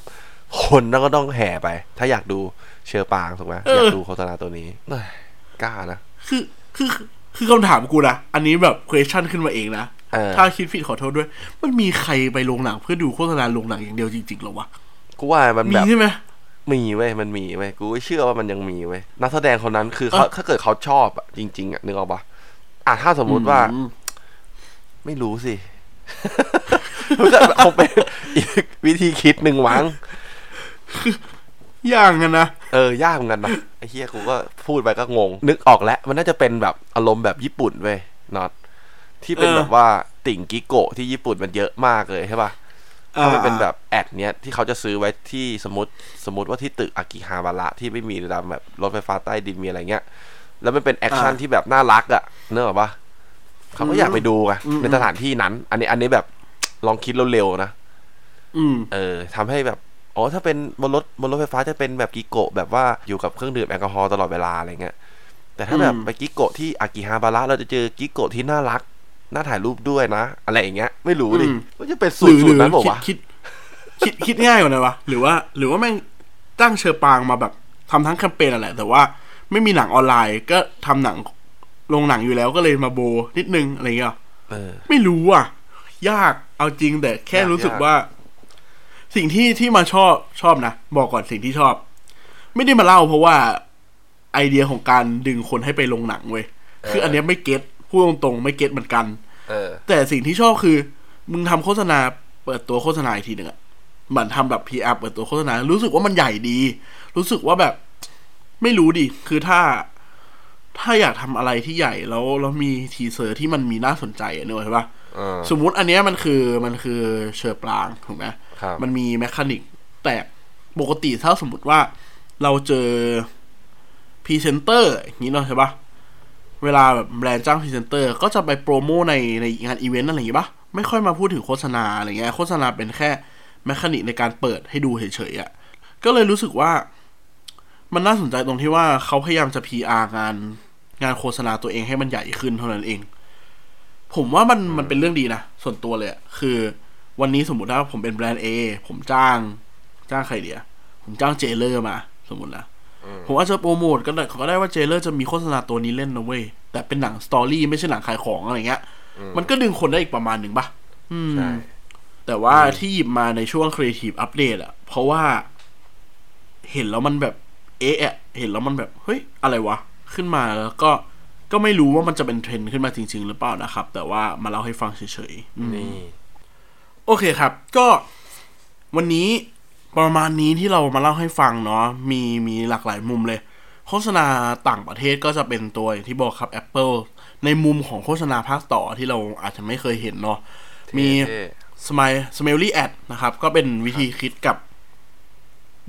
S4: คนก็ต้องแห่ไป ถ้าอยากดูเชอร์ปางถูกไหม
S3: เอออ
S4: อยากดูโฆษณาตัวนี้เอ้ยกล้านะ
S3: คือคือคือคำถามกูนะอันนี้แบบ question ขึ้นมาเองนะ
S4: เออ
S3: ถ้าคิดผิดขอโทษด้วย มันมีใครไปโรงหนังเพื่อดูโฆษณาโรงหนังอย่างเดียวจริงๆหรอวะ
S4: กูว่ามัน
S3: มี
S4: แบบ
S3: ใช่ไหม
S4: มีเว้ยมันมีเว้ยกูก็เชื่อว่ามันยังมีเว้ยนักแสดงคนนั้นคือเขา
S3: เออ
S4: ถ้าเกิดเขาชอบอะจริง ๆอะนึกออกปะอะถ้าสมมุติว่า
S3: อืม
S4: ไม่รู้สิมันก็คงเป็นอีกวิธีคิดหนึ่งมั้ง
S3: ย่างกันนะ
S4: เออยากเหมือนกันนะไอ้เฮียกูก็พูดไปก็งง นึกออกแล้ว มันน่าจะเป็นแบบอารมณ์แบบญี่ปุ่นเว้ยน็อตที่เป็น
S3: เออ
S4: แบบว่าติ่งกิโกะที่ญี่ปุ่นมันเยอะมากเลยใช่ป่ะ ถ้ามันเป็นแบบแอดเนี้ยที่เขาจะซื้อไว้ที่สมมติสมมติว่าที่ตึกอากิฮาบาระที่ไม่มีตามแบบรถไฟฟ้าใต้ดินมีอะไรเงี้ย แล้วมันเป็นแอคชั่นที่แบบน่ารักอะเนกอะปะเขาก็อยากไปดูไงในสถานที่นั้น อันนี้อันนี้แบบลองคิดเร็วๆนะ
S3: อืม
S4: เออทำให้แบบอ๋อถ้าเป็นบนรถบนรถไฟฟ้าจะเป็นแบบกิโกะแบบว่าอยู่กับเครื่องดื่มแอลกอฮอล์ตลอดเวลาอะไรเงี้ยแต่ถ้าแบบ
S3: อืม
S4: ไปกิโกะที่อากิฮาบาระเราจะเจอกิโกะที่น่ารัก น่าถ่ายรูปด้วยนะ อะไรอย่างเงี้ย ไม่รู้ดิว่าจะเป็นสู
S3: ห
S4: ต
S3: รื
S4: ร
S3: อ
S4: สู
S3: หรื
S4: ตรนั้นบอก
S3: คิด
S4: ว่าวะ
S3: คิดคิดคิดง่ายกว่านั้นวะหรือว่า หรือว่าแม่งตั้งเชอร์ปางมาแบบทำทั้งแคมเปญอะไรแต่ว่าไม่มีหนังออนไลน์ ก็ทำหนังโรงหนังอยู่แล้วก็เลยมาโบนิดนึงอะไรเงี้ย
S4: เออ
S3: ไม่รู้อะ ยากเอาจริงแต่แค่
S4: ยาก
S3: รู้สึก
S4: ยาก
S3: ว่า สิ่งที่ที่มาชอบชอบนะ บอกก่อนสิ่งที่ชอบ ไม่ได้มาเล่าเพราะว่าไอเดียของการดึงคนให้ไปโรงหนังเว้ยคืออันเนี้ยไม่ get พูดตรงๆไม่ get เหมือนกัน
S4: เออ
S3: แต่สิ่งที่ชอบคือ มึงทำโฆษณาเปิดตัวโฆษณาอีกทีหนึ่งอะเหมือนทำแบบ PR เปิดตัวโฆษณา รู้สึกว่ามันใหญ่ดี รู้สึกว่าแบบ ไม่รู้ดิ คือถ้า ถ้าอยากทำอะไรที่ใหญ่แล้วแล้วมี teaser ที่มันมีน่าสนใจอะนึกออกใช่ปะ
S4: เออ
S3: สมมุติอันเนี้ยมันคือมันคือเชอร์ปรางถูกไหม
S4: ครับ
S3: มันมี mechanic แต่ปกติถ้าสมมติว่าเราเจอพรีเซนเตอร์อย่างนี้เนาะใช่ปะ เวลาแบบแบรนด์จ้างพรีเซนเตอร์ก็จะไปโปรโมในในงานอีเวนต์อะไรอย่างงี้ปะไม่ค่อยมาพูดถึงโฆษณาอะไรเงี้ยโฆษณาเป็นแค่ mechanic ในการเปิดให้ดูเฉยๆอะ่ะก็เลยรู้สึกว่ามันน่าสนใจตรงที่ว่าเขาพยายามจะ PR งานงานโฆษณาตัวเองให้มันใหญ่ขึ้นเท่านั้นเอง ผมว่ามันมันเป็นเรื่องดีนะ ส่วนตัวเลยคือวันนี้สมมติว่าผมเป็นแบรนด์ A ผมจ้าง จ้างใครเดียผมจ้างเจเลอร์มา สมมตินะ ผมอาจจะโปรโมทก็ได้ก็ได้ว่าเจเลอร์จะมีโฆษณาตัวนี้เล่นนะเว้ย แต่เป็นหนังสตอรี่ไม่ใช่หนังขายของอะไรเงี้ย มันก็ดึงคนได้อีกประมาณหนึ่งปะอืม
S4: ใช่
S3: แต่ว่าที่หยิบมาในช่วง Creative Update อะเพราะว่า เห็นแล้วมันแบบ เอ๊ะอะเห็นแล้วมันแบบ เฮ้ย อะไรวะ ขึ้นมาแล้วก็ก็ไม่รู้ว่ามันจะเป็นเทรนด์ขึ้นมาจริง ๆ หรือเปล่านะครับ แต่ว่ามาเล่าให้ฟังเฉยๆอืม
S4: นี่
S3: โอเคครับ ก็วันนี้ ประมาณนี้ที่เรามาเล่าให้ฟังเนาะมีมีหลากหลายมุมเลย โฆษณาต่างประเทศก็จะเป็นตัวอย่างที่บอกครับ Apple ในมุมของโฆษณาภาคต่อที่เราอาจจะไม่เคยเห็นเนาะมี
S4: เท่
S3: สม i สม l ลี่แอดนะครับ ก็เป็นวิธีคิดกับ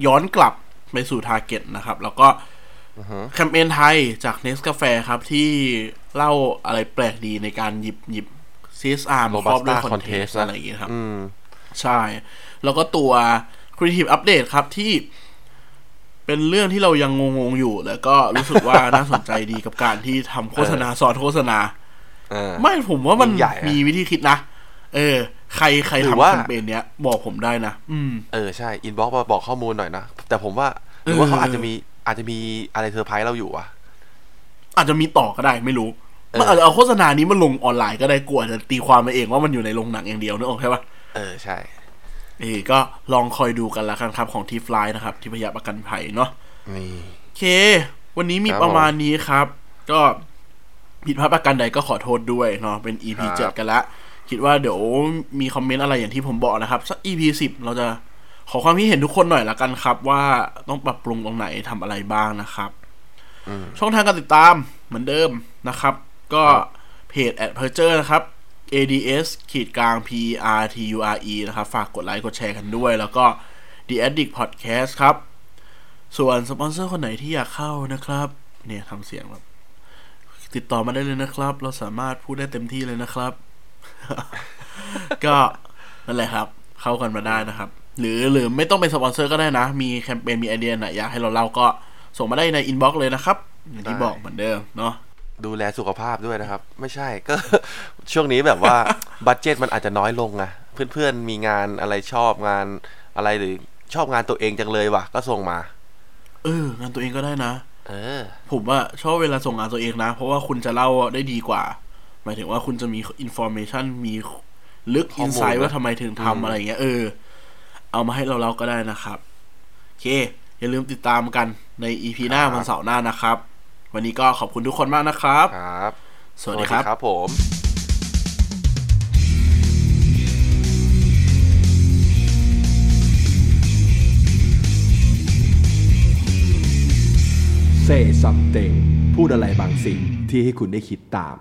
S3: ย้อนกลับไปสู่ทาร์เก็ตนะครับ แล้วก็แคมเปญไทยจาก n e s กาแฟครับที่เล่าอะไรแปลกดีในการหยิบหยิบ CSR มาครอบด้วย
S4: Robusta
S3: คอนเทน
S4: Contest
S3: ต์อะไรอย่างเงี้ยครับ
S4: อืม
S3: ใช่ แล้วก็ตัว Creative Update ครับที่เป็นเรื่องที่เรายังงงๆอยู่ แล้วก็รู้สึกว่าน่าสนใจดีกับการที่ทำโฆษณาสอนโฆษณา
S4: เออ
S3: ไม่ผมว่ามัน
S4: ยิ่งใหญ่อะ
S3: มีวิธีคิดนะ เออ ใครใคร
S4: หรือ
S3: ทำ
S4: ว่า
S3: แคมเปญเนี้ย บอกผมได้นะอืม
S4: เออใช่ inbox มาบอกข้อมูลหน่อยนะ แต่ผมว่าหรือว่า
S3: เออ
S4: เขาอาจจะมีอาจจะมีอะไรเซอร์ไพรส์เราอยู่อะ
S3: อาจจะมีต่อก็ได้ไม่รู้
S4: เออ
S3: มันอาจจะเอาโฆษณานี้มาลงออนไลน์ก็ได้กลัวจะตีความมาเองว่ามันอยู่ในโรงหนังอย่างเดียวนึกออกใช่ปะ
S4: เออใช่
S3: เออก็ลองคอยดูกันละกันครับของทิพไลฟ์นะครับ ที่พยาประกันภัยเนาะ
S4: นี่
S3: โอเค วันนี้มี
S4: ครับ
S3: ประมาณนี้ครับ ก็ผิดพลาดประการใดก็ขอโทษด้วยเนาะเป็น EP
S4: ครับ
S3: เจ็ดกันละ คิดว่าเดี๋ยวมีคอมเมนต์อะไรอย่างที่ผมบอกนะครับ สัก EP สิบเราจะขอความคิดเห็นทุกคนหน่อยละกันครับ ว่าต้องปรับปรุงตรงไหนทำอะไรบ้างนะครับ
S4: อืม
S3: ช่องทางการติดตามเหมือนเดิมนะครับ ก็เพจ a d p e r t u r e นะครับ ads ขีดกลาง p r t u r e นะครับ ฝากกดไลค์กดแชร์กันด้วย แล้วก็ the addict podcast ครับ ส่วนสปอนเซอร์คนไหนที่อยากเข้านะครับ เนี่ยทำเสียงแบบติดต่อมาได้เลยนะครับ เราสามารถพูดได้เต็มที่เลยนะครับ ก็นั่นแหละครับ เข้ากันมาได้นะครับ หรือหรือไม่ต้องเป็นสปอนเซอร์ก็ได้นะ มีแคมเปญมีไอเดียไหนอยากให้เราเล่าก็ส่งมาได้ใน inbox เลยนะครับ อย่างที่
S4: ได้
S3: บอกเหมือนเดิมเนาะ
S4: ดูแลสุขภาพด้วยนะครับ ไม่ใช่ก็ช่วงนี้แบบว่า budget มันอาจจะน้อยลงนะเพื่อนๆมีงานอะไรชอบงานอะไรหรือชอบงานตัวเองจังเลยว่ะก็ส่งมา
S3: เอองานตัวเองก็ได้นะ
S4: เออ
S3: ผมว่าชอบเวลาส่งงานตัวเองนะ เพราะว่าคุณจะเล่าได้ดีกว่า หมายถึงว่าคุณจะมีอินโฟ a t ชันมีลึก
S4: ข้อมู
S3: น
S4: ล
S3: insight
S4: นะ
S3: ว่าทำไมถึง
S4: อืม
S3: ทำอะไรอย่างเงี้ยเออ เอามาให้เราเล่าก็ได้นะครับโอเค อย่าลืมติดตามกันใน EP หน้าวันเสาร์หน้านะครับ วันนี้ก็ขอบคุณทุกคนมากนะครับ
S4: ครับ
S3: สวัสดีครับ
S4: ครับผม
S2: Say something พูดอะไรบางสิ่งที่ให้คุณได้คิดตาม